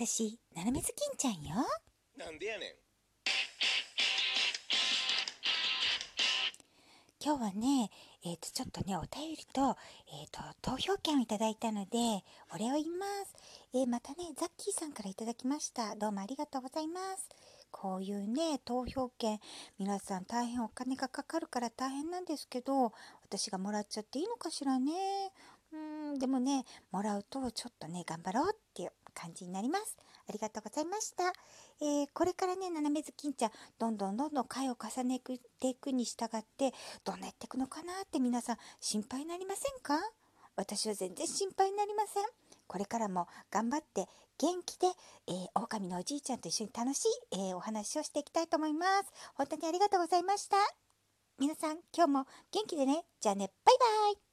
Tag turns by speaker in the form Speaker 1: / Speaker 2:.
Speaker 1: 私、ななめずきんちゃんよ。
Speaker 2: なんでやねん。
Speaker 1: 今日はね、えっ、と、ちょっとね、お便りと、えっ、と、投票券をいただいたので、お礼を言います。えーまたね、ザッキーさんからいただきました。どうもありがとうございます。こういうね、投票券、皆さん大変お金がかかるから大変なんですけど、私がもらっちゃっていいのかしらね。うーん、でもね、もらうとちょっとね、頑張ろうっていう感じになります。ありがとうございました。えーこれからね、斜めずきんちゃん、どんどんどんどん回を重ねていくに従って、どんなやっていくのかなって皆さん心配になりませんか？私は全然心配になりません。これからも頑張って元気で、えー、狼のおじいちゃんと一緒に楽しい、えーお話をしていきたいと思います。本当にありがとうございました。皆さん、今日も元気でね。じゃあね、バイバイ。